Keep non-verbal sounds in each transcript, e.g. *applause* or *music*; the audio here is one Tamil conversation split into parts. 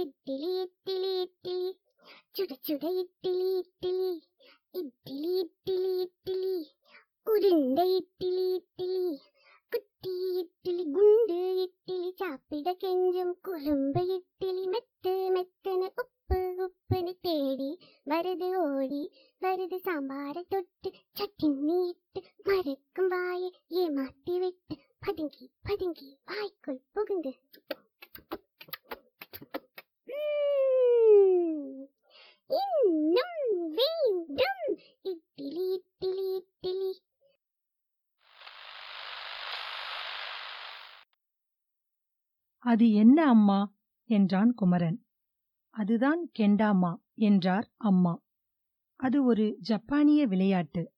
இட்லி இட்லி இட்லி சுட சுட இட்லி இட்லி இட்லி இட்லி இட்லி உருண்டை இட்லி இட்லி குட்டி இட்லி குண்டு இட்லி சாப்பிட கெஞ்சும் குறும்பு இட்லி மெத்து மெத்தன உப்பு உப்புன்னு தேடி வருது ஓடி. வருது சாம்பாரை தொட்டு சட்டி இட்டு மறக்கும் வாயை ஏமாத்தி விட்டு. பதுங்கி பதுங்கி வாய்க்குள் புகுந்து. இன்னும் வேண்டும் இட்டிலி இட்டிலி இட்டிலி. அது என்ன அம்மா? என்றான் குமரன். அதுதான் கெண்டாமா என்றார் அம்மா. அது ஒரு ஜப்பானிய விளையாட்டு.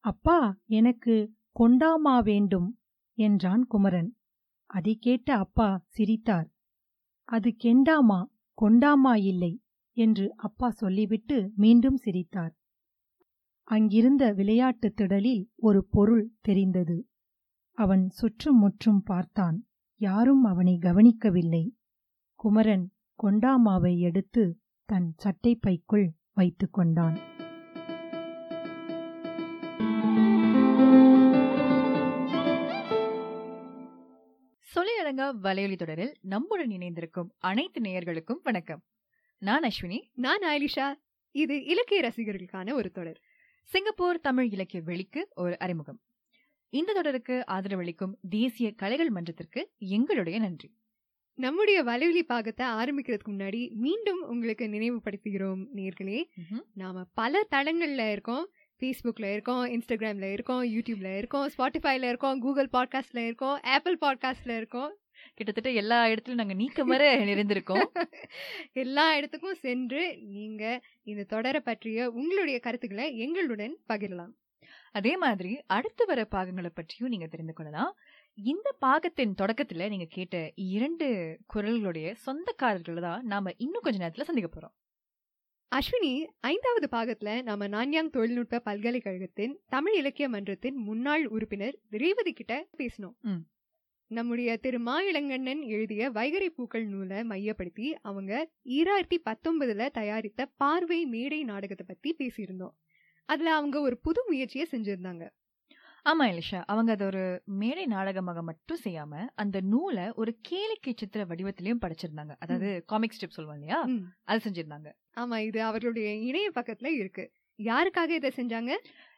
அப்பா எனக்கு கொண்டாமா வேண்டும் என்றான் குமரன். அதை கேட்ட அப்பா சிரித்தார். அது கெண்டாமா கொண்டாமா இல்லை என்று அப்பா சொல்லிவிட்டு மீண்டும் சிரித்தார். அங்கிருந்த விளையாட்டுத் திடலில் ஒரு பொருள் தெரிந்தது. அவன் சுற்றும் முற்றும் பார்த்தான். யாரும் அவனை கவனிக்கவில்லை. குமரன் கொண்டாமாவை எடுத்து தன் சட்டைப்பைக்குள் வைத்துக் கொண்டான். சொல்லியடங்கா வலையொலி தொடரில் நம்முடன் இணைந்திருக்கும் அனைத்து நேயர்களுக்கும் வணக்கம். நான் அஸ்வினி. நான் ஆயிலிஷா. இது இலக்கிய ரசிகர்களுக்கான ஒரு தொடர். சிங்கப்பூர் தமிழ் இலக்கிய வெளிக்கு ஒரு அறிமுகம். இந்த தொடருக்கு ஆதரவளிக்கும் தேசிய கலைகள் மன்றத்திற்கு எங்களுடைய நன்றி. நம்முடைய வலைவலி பாகத்தை ஆரம்பிக்கிறதுக்கு முன்னாடி மீண்டும் உங்களுக்கு நினைவுபடுத்துகிறோம் நேர்களே. நாம பல தளங்கள்ல இருக்கோம். ஃபேஸ்புக்ல இருக்கோம் இன்ஸ்டாகிராம்ல இருக்கோம் யூடியூப்ல இருக்கோம் ஸ்பாட்டிஃபைல இருக்கோம் கூகுள் பாட்காஸ்ட்ல இருக்கோம் ஆப்பிள் பாட்காஸ்ட்ல இருக்கோம். கிட்டத்தட்ட எல்லா இடத்துலயும் நாங்க நீக்க வர நிறைந்திருக்கோம். *laughs* எல்லா இடத்துக்கும் சென்று நீங்க இந்த தொடரை பற்றிய உங்களுடைய கருத்துக்களை எங்களுடன் பகிரலாம். அதே மாதிரி அடுத்து வர பாகங்களை பற்றியும் நீங்க தெரிந்து கொள்ளலாம். இந்த பாகத்தின் தொடக்கத்துல நீங்க கேட்ட இரண்டு குரல்களுடைய சொந்தக்காரர்களை தான் நாம இன்னும் கொஞ்ச நேரத்துல சந்திக்க போறோம். அஸ்வினி ஐந்தாவது பாகத்துல நாம நான்யாங் தொழில்நுட்ப பல்கலைக்கழகத்தின் தமிழ் இலக்கிய மன்றத்தின் முன்னாள் உறுப்பினர் ரேவதி கிட்ட பேசினோம். ம். நம்முடைய திரு மா இளங்கண்ணன் எழுதிய வைகரை பூக்கள் நூலை மையப்படுத்தி அவங்க ஈராயிரத்தி பத்தொன்பதுல தயாரித்த பார்வை மேடை நாடகத்தை பத்தி பேசியிருந்தோம். அதுல அவங்க ஒரு புது முயற்சியை செஞ்சிருந்தாங்க. ஆமா இலிஷா அவங்க அதை ஒரு மேடை நாடகமாக மட்டும் செய்யாம அந்த நூலை ஒரு கேளிக்கை சித்திர வடிவத்திலயும் படைச்சிருந்தாங்க. அதாவது காமிக் ஸ்ட்ரிப் சொல்லுவோம் இல்லையா. அது செஞ்சிருந்தாங்க. ஆமா இது அவர்களுடைய இணைய பக்கத்துல இருக்கு. யாருக்காக இதை செஞ்சாங்க?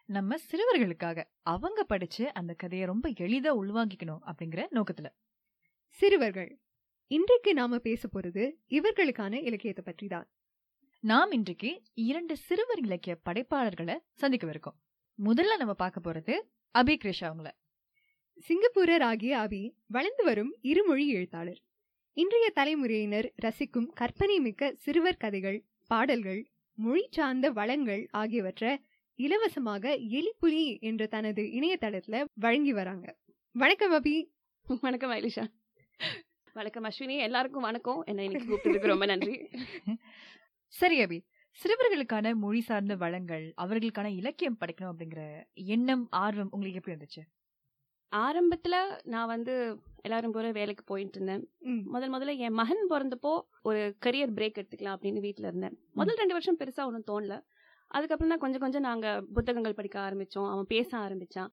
நம்ம சிறுவர்களுக்காக அவங்க படிச்சு அந்த கதையை ரொம்ப எளிதா உள்வாங்கிக்கணும் அப்படிங்கிற நோக்கத்துல. சிறுவர்கள் இன்றைக்கு நாம பேச போறது இவர்களுக்கான இலக்கியத்தை பற்றி தான் நாம் இன்றைக்கு இரண்டு சிறுவர் இலக்கிய படைப்பாளர்களை சந்திக்கவிருக்கோம் முதல்ல நம்ம பார்க்க போறது அபி கிரிஷ் அவங்கள. சிங்கப்பூரர் ஆகிய அபி வளர்ந்து வரும் இருமொழி எழுத்தாளர். இன்றைய தலைமுறையினர் ரசிக்கும் கற்பனை மிக்க சிறுவர் கதைகள் பாடல்கள் மொழி சார்ந்த வளங்கள் ஆகியவற்றை இலவசமாக எலிப்புலி என்ற தனது இணையதளத்துல வழங்கி வராங்க. வணக்கம் அபி வணக்கம் ஐலிஷா. வணக்கம் அஸ்வினி. எல்லாருக்கும் வணக்கம். என்ன இன்னைக்கு கூப்பிட்டதுக்கு ரொம்ப நன்றி. *laughs* சரி அபி. சிறுவர்களுக்கான மொழி சார்ந்த வளங்கள் அவர்களுக்கான இலக்கியம் படைக்கணும் அப்படிங்கிற எண்ணம் ஆர்வம் உங்களுக்கு எப்படி வந்துச்சு? ஆரம்பத்துல நான் வந்து எல்லாரும் போல வேலைக்கு போயிட்டு இருந்தேன். முதல் முதல்ல என் மகன் பிறந்தப்போ ஒரு கரியர் பிரேக் எடுத்துக்கலாம் அப்படின்னு வீட்ல இருந்தேன். முதல் ரெண்டு வருஷம் பெருசா ஒன்றும் தோணல. அதுக்கப்புறம் தான் கொஞ்சம் கொஞ்சம் நாங்க புத்தகங்கள் படிக்க ஆரம்பிச்சோம். அவன் பேச ஆரம்பிச்சான்.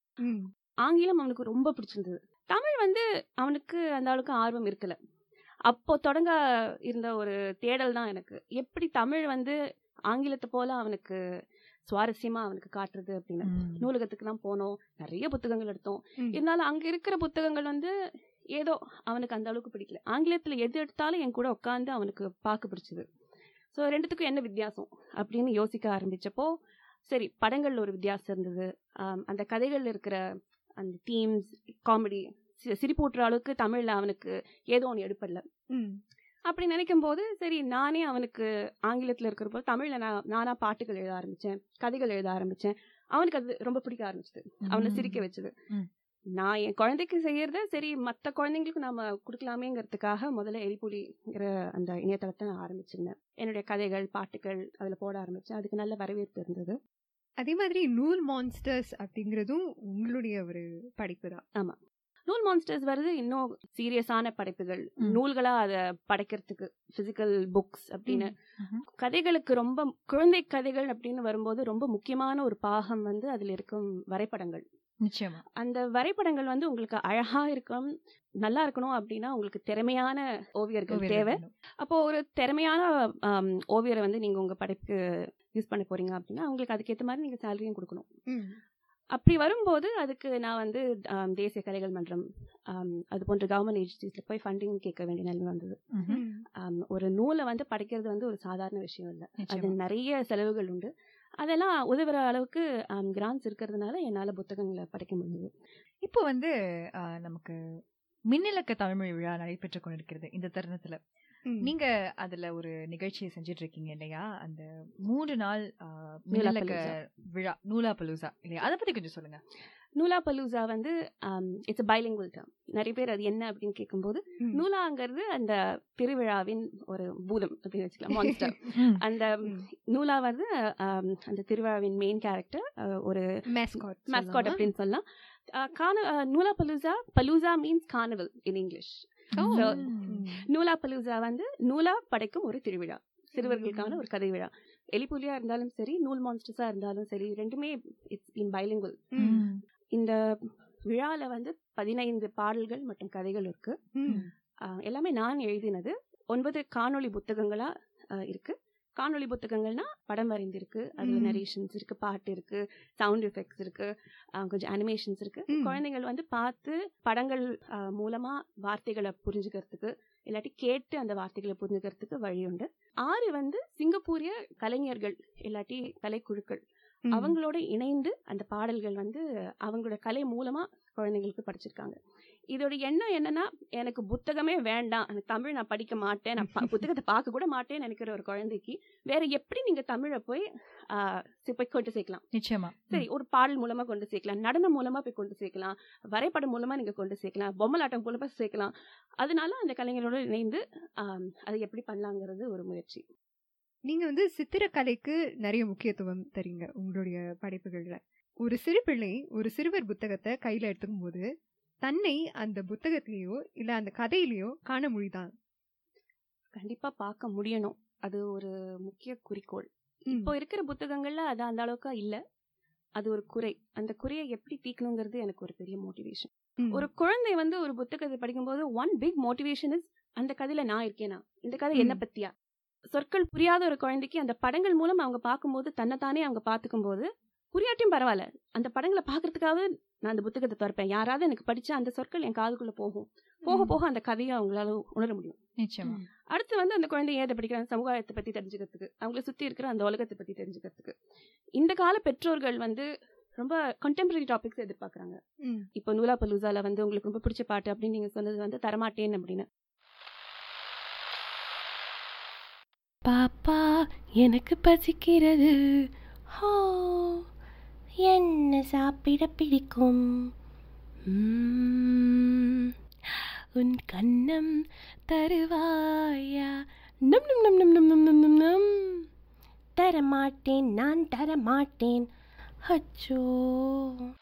ஆங்கிலம் அவனுக்கு ரொம்ப பிடிச்சிருந்தது. தமிழ் வந்து அவனுக்கு அந்த அளவுக்கு ஆர்வம் இருக்கல. அப்போ தொடங்க இருந்த ஒரு தேடல் தான் எனக்கு. எப்படி தமிழ் வந்து ஆங்கிலத்தை போல அவனுக்கு சுவாரஸ்யமா அவனுக்கு காட்டுறது அப்படின்னு. நூலகத்துக்குலாம் போனோம். நிறைய புத்தகங்கள் எடுத்தோம். இருந்தாலும் அங்க இருக்கிற புத்தகங்கள் வந்து ஏதோ அவனுக்கு அந்த அளவுக்கு பிடிக்கல. ஆங்கிலத்துல எது எடுத்தாலும் என் கூட உட்காந்து அவனுக்கு பார்க்க பிடிச்சது. ஸோ ரெண்டுத்துக்கும் என்ன வித்தியாசம்? அப்படின்னு யோசிக்க ஆரம்பிச்சப்போ சரி படங்கள்ல ஒரு வித்தியாசம் இருந்தது. அந்த கதைகள்ல இருக்கிற அந்த தீம்ஸ் காமெடி சிரிப்பூட்டுற அளவுக்கு தமிழ்ல அவனுக்கு ஏதோ ஒன்று எடுப்படல ம், அப்படி நினைக்கும் போது சரி நானே அவனுக்கு ஆங்கிலத்தில் இருக்கிறப்போ தமிழ்ல நான் நானா பாட்டுகள் எழுத ஆரம்பிச்சேன் கதைகள் எழுத ஆரம்பிச்சேன். அவனுக்கு அது ரொம்ப பிடிக்க ஆரம்பிச்சது. அவனை சிரிக்க வச்சது. நான் என் குழந்தைக்கு செய்யறத சரி மற்ற குழந்தைங்களுக்கு நாம கொடுக்கலாமேங்கிறதுக்காக முதல்ல எலிப்புலிங்கிற அந்த இணையதளத்தை நான் ஆரம்பிச்சிருந்தேன். என்னுடைய கதைகள் பாட்டுகள் அதுல போட ஆரம்பிச்சேன். அதுக்கு நல்ல வரவேற்பு இருந்தது. அதே மாதிரி நூல் மான்ஸ்டர்ஸ் அப்படிங்கிறதும் உங்களுடைய ஒரு படைப்பு தான். நூல் மான்ஸ்டர்ஸ் வருது இன்னும் சீரியஸான படைப்புகள். நூல்களா அதை படைக்கிறதுக்கு பிசிக்கல் புக்ஸ் அப்படின்னு. கதைகளுக்கு ரொம்ப குழந்தை கதைகள் அப்படின்னு வரும்போது ரொம்ப முக்கியமான ஒரு பாகம் வந்து அதுல இருக்கும் வரைபடங்கள். நிச்சயமா. அந்த வரைபடங்கள் வந்து உங்களுக்கு அழகா இருக்கும் நல்லா இருக்கணும் அப்படின்னா உங்களுக்கு திறமையான ஓவியர்கள் தேவை. அப்போ ஒரு திறமையான ஓவியரை வந்து நீங்க உங்க படைப்புக்கு யூஸ் பண்ண போறீங்க அப்படின்னா உங்களுக்கு அதுக்கேற்ற மாதிரி நீங்க சேலரியும் கொடுக்கணும். அப்படி வரும்போது அதுக்கு நான் வந்து தேசிய கலைகள் மன்றம் அது போன்ற கவர்மெண்ட் ஏஜென்சிஸ்ல போய் ஃபண்டிங் கேட்க வேண்டிய நிலைமை வந்தது. ஒரு நூலை வந்து படைக்கிறது வந்து ஒரு சாதாரண விஷயம் இல்லை. அது. நிறைய செலவுகள் உண்டு. அதெல்லாம் உதவுற அளவுக்கு கிராண்ட்ஸ் இருக்கிறதுனால என்னால புத்தகங்களை படைக்க முடியுது இப்போ வந்து நமக்கு மின்னிலக்க தமிழ்மொழி விழா நடைபெற்றுக் கொண்டிருக்கிறது இந்த தருணத்துல. நீங்க அதுல ஒரு நிகழ்ச்சியை செஞ்சுட்டு இருக்கீங்க இல்லையா? அந்த மூன்று நாள் மின்னிலக்க விழா நூலா பலூசா இல்லையா? அதை பத்தி கொஞ்சம் சொல்லுங்க. நூலா பலூசா வந்து இட்ஸ் பைலிங்குவல் டேர்ம் நிறைய பேர் அது என்ன அப்படின்னு கேட்கும்போது. நூலாங்கிறது அந்த திருவிழாவின் ஒரு பூதம் அப்படின்னு வச்சுக்கலாம் *laughs* மான்ஸ்டர் அந்த. நூலா வந்து அந்த திருவிழாவின் மெயின் கேரக்டர் ஒரு மேஸ்காட் சொல்லலாமா? அப்படின்னு சொல்லலாம் கான Lollapalooza palooza means carnival in English. Lollapalooza வந்து நூலா படைக்கும் ஒரு திருவிழா சிறுவர்களுக்கான ஒரு கதை விழா எலிப்புலியா இருந்தாலும் சரி நூல் மான்ஸ்டர்ஸா இருந்தாலும் சரி ரெண்டுமே இட்ஸ் இன் பைலிங்குவல். இந்த விழால வந்து பதினைந்து பாடல்கள் மற்றும் கதைகள் இருக்கு. எல்லாமே நான் எழுதினது. ஒன்பது காணொளி புத்தகங்களா ஆஹ் இருக்கு. காணொளி புத்தகங்கள்னா படம் வரைந்திருக்கு. அதுல. நரேஷன்ஸ் இருக்கு பாட்டு இருக்கு சவுண்ட் எஃபெக்ட்ஸ் இருக்கு கொஞ்சம் அனிமேஷன்ஸ் இருக்கு. குழந்தைகள் வந்து பார்த்து படங்கள் மூலமா வார்த்தைகளை புரிஞ்சுக்கிறதுக்கு இல்லாட்டி கேட்டு அந்த வார்த்தைகளை புரிஞ்சுக்கிறதுக்கு வழி உண்டு ஆறு வந்து சிங்கப்பூரிய கலைஞர்கள் இல்லாட்டி கலைக்குழுக்கள். அவங்களோட இணைந்து அந்த பாடல்கள் வந்து அவங்களோட கலை மூலமா குழந்தைங்களுக்கு படிச்சிருக்காங்க. இதோட எண்ணம் என்னன்னா எனக்கு புத்தகமே வேண்டாம். எனக்கு தமிழ் நான் படிக்க மாட்டேன். நான் *laughs* புத்தகத்தை பார்க்க கூட மாட்டேன்னு நினைக்கிற ஒரு குழந்தைக்கு வேற எப்படி நீங்க தமிழை போய் போய் கொண்டு சேர்க்கலாம்? நிச்சயமா. சரி ஒரு பாடல் மூலமா கொண்டு சேர்க்கலாம். நடனம் மூலமா போய் கொண்டு சேர்க்கலாம். வரைபடம் மூலமா நீங்க கொண்டு சேர்க்கலாம். பொம்மலாட்டம் மூலமா சேர்க்கலாம். அதனால அந்த கலைஞரோட இணைந்து அதை எப்படி பண்ணலாங்கிறது ஒரு முயற்சி. நீங்க வந்து சித்திரக்கலைக்கு நிறைய முக்கியத்துவம் தரீங்க உங்களுடைய படைப்புகள்ல. ஒரு சிறு பிள்ளை ஒரு சிறுவர் புத்தகத்தை கையில எடுத்துக்கும் போது தன்னை அந்த புத்தகத்திலேயோ இல்ல அந்த கதையிலேயோ காண முடியுதான் கண்டிப்பா பார்க்க முடியணும். அது ஒரு முக்கிய குறிக்கோள். இப்போ இருக்கிற புத்தகங்கள்ல அது அந்த அளவுக்கு இல்ல. அது ஒரு குறை. அந்த குறையை எப்படி தீக்கணுங்கிறது எனக்கு ஒரு பெரிய மோட்டிவேஷன் ஒரு குழந்தை வந்து ஒரு புத்தகத்தை படிக்கும்போது ஒன் பிக் மோட்டிவேஷன் இஸ் அந்த கதையில நான் இருக்கேனா? இந்த கதை என்ன. பத்தியா? சொற்கள் புரியாத ஒரு குழந்தைக்கு அந்த படங்கள் மூலம் அவங்க பார்க்கும்போது தன்னைத்தானே அவங்க பார்த்துக்கும் போது புரியாட்டியும் பரவாயில்ல. அந்த படங்களை பார்க்கறதுக்காக நான் அந்த புத்தகத்தை திறப்பேன். யாராவது எனக்கு படிச்சா அந்த சொற்கள் என் காதுக்குள்ள போகும். போக. போக அந்த கதையை அவங்களால உணர முடியும். நிச்சயமா. அடுத்து வந்து அந்த குழந்தை ஏதை படிக்கிறாங்க சமுதாயத்தை பத்தி தெரிஞ்சுக்கிறதுக்கு அவங்கள சுத்தி இருக்கிற அந்த உலகத்தை பத்தி தெரிஞ்சுக்கிறதுக்கு. இந்த கால பெற்றோர்கள் வந்து ரொம்ப கண்டெம்பரரி டாபிக்ஸ் எதிர்பார்க்கறாங்க. இப்போ நூலா பலூசால வந்து உங்களுக்கு ரொம்ப பிடிச்ச பாட்டு அப்படின்னு நீங்க சொன்னது வந்து தரமாட்டேன் அப்படின்னு. பாப்பா எனக்கு பசிக்கிறது. ஹோ என்ன சாப்பிட பிடிக்கும்? உன் கண்ணம் தருவாயா? நம் நம் நம் நம் நம் நம் நம் நம் நம். தரமாட்டேன் நான் தரமாட்டேன். அச்சோ.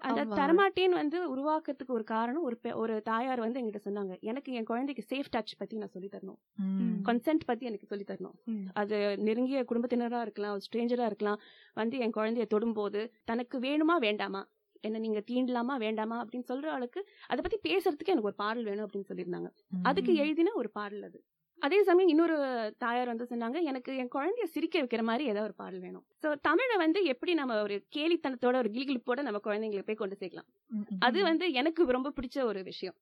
அந்த ஆமா. தரமாட்டேன் வந்து உருவாக்குறதுக்கு ஒரு காரணம் ஒரு ஒரு தாயார் வந்து என்கிட்ட சொன்னாங்க எனக்கு என் குழந்தைக்கு சேஃப் டச் பத்தி நான் சொல்லி தரணும். கன்சென்ட் பத்தி எனக்கு சொல்லி தரணும். அது நெருங்கிய குடும்பத்தினரா இருக்கலாம் ஸ்ட்ரேஞ்சரா இருக்கலாம் வந்து என் குழந்தைய தொடும்போது தனக்கு வேணுமா வேண்டாமா? என்ன நீங்க தீண்டலாமா வேண்டாமா? அப்படின்னு சொல்ற ஆளுக்கு அதை பத்தி பேசுறதுக்கு எனக்கு ஒரு பாடல் வேணும் அப்படின்னு சொல்லியிருந்தாங்க. அதுக்கு எழுதின ஒரு பாடல் அது. அதே சமயம் இன்னொரு தாயார் வந்து சொன்னாங்க எனக்கு என் குழந்தைய சிரிக்க வைக்கிற மாதிரி ஏதாவது ஒரு பாடல் வேணும். சோ தமிழை வந்து எப்படி நம்ம ஒரு கேலித்தனத்தோட ஒரு கிளிகிளிப்போட நம்ம குழந்தைங்களுக்கு போய் கொண்டு சேர்க்கலாம். அது வந்து எனக்கு ரொம்ப பிடிச்ச ஒரு விஷயம்.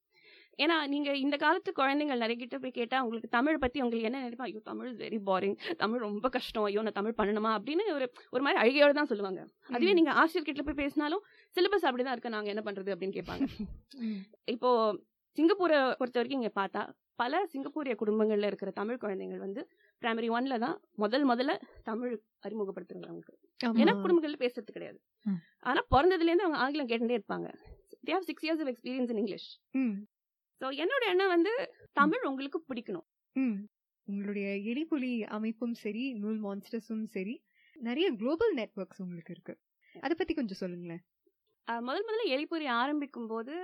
ஏன்னா நீங்க இந்த காலத்து குழந்தைகள் நிறைய கிட்ட போய் கேட்டா உங்களுக்கு தமிழ் பத்தி உங்களுக்கு என்ன நினைப்பா? ஐயோ Tamil is very boring Tamil ரொம்ப கஷ்டம். ஐயோ நான் தமிழ் பண்ணணுமா? அப்படின்னு ஒரு ஒரு மாதிரி அழுகையோட தான் சொல்லுவாங்க. அதுவே. நீங்க ஆசிரியர் கிட்ட போய் பேசினாலும் சிலபஸ் அப்படிதான் இருக்கு. நாங்க என்ன பண்றது? அப்படின்னு கேட்பாங்க. இப்போ சிங்கப்பூரை பொறுத்த வரைக்கும் இங்க பார்த்தா பல சிங்கப்பூரிய குடும்பங்கள்ல இருக்கிற தமிழ் குழந்தைகள் வந்து பிரைமரி ஒன்ல தான் முதல் முதல்ல தமிழ் அறிமுகப்படுத்துறாங்க அவங்களுக்கு. ஏன்னா குடும்பங்கள்ல பேசுறது கிடையாது. ஆனா பிறந்ததுல இருந்து அவங்க ஆங்கிலம் கேட்டுட்டே இருப்பாங்க they have six years of experience in English. So என்னோட எண்ணம் வந்து தமிழ் உங்களுக்கு பிடிக்கணும். உங்களுடைய எலிப்புலி அமைப்பும் சரி நூல் மான்ஸ்டர்ஸும் சரி நிறைய குளோபல் நெட்வொர்க்ஸ் உங்களுக்கு இருக்கு அதை பத்தி கொஞ்சம் சொல்லுங்களேன் முதல் முதல்ல எலிப்பொறி ஆரம்பிக்கும் போது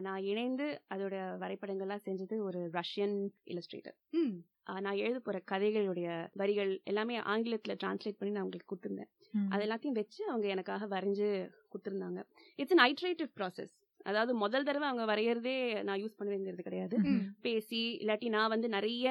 நான் இணைந்து அதோட வரைபடங்கள்லாம் செஞ்சது ஒரு ரஷ்யன் இல்லஸ்ட்ரேட்டர் ம். நான் எழுத போற கதைகளுடைய வரிகள் எல்லாமே ஆங்கிலத்துல டிரான்ஸ்லேட் பண்ணி நான் அவங்களுக்கு கொடுத்துருந்தேன். அது எல்லாத்தையும் வச்சு அவங்க எனக்காக வரைஞ்சு கொடுத்துருந்தாங்க. இட்ஸ் an iterative ப்ராசஸ் அதாவது முதல் தடவை அவங்க வரையறதே நான் யூஸ் பண்ணுவேங்கிறது கிடையாது. பேசி இல்லாட்டி நான் வந்து நிறைய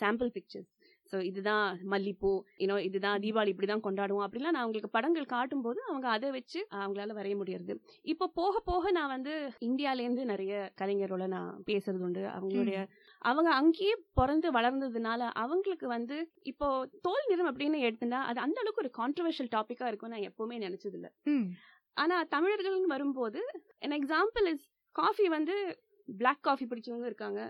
சாம்பிள் பிக்சர்ஸ் ஸோ இதுதான் மல்லிப்பூ. யூனோ இதுதான் தீபாவளி இப்படிதான் கொண்டாடுவோம் அப்படிலாம் நான் அவங்களுக்கு படங்கள் காட்டும்போது அவங்க அதை வச்சு அவங்களால வரைய முடியறது. இப்போ போக போக நான் வந்து இந்தியாலேருந்து நிறைய கலைஞரோட நான் பேசுறது உண்டு. அவங்களுடைய அவங்க அங்கேயே பிறந்து வளர்ந்ததுனால அவங்களுக்கு வந்து இப்போ தோல் நிறம் அப்படின்னு எடுத்துட்டா அது அந்த அளவுக்கு ஒரு கான்ட்ரவர்ஷியல் டாபிக்கா இருக்கும் நான் எப்பவுமே நினைச்சது இல்ல ஆனா தமிழர்கள்னு வரும்போது an எக்ஸாம்பிள் இஸ் காஃபி வந்து பிளாக் காஃபி பிடிச்சவங்க இருக்காங்க.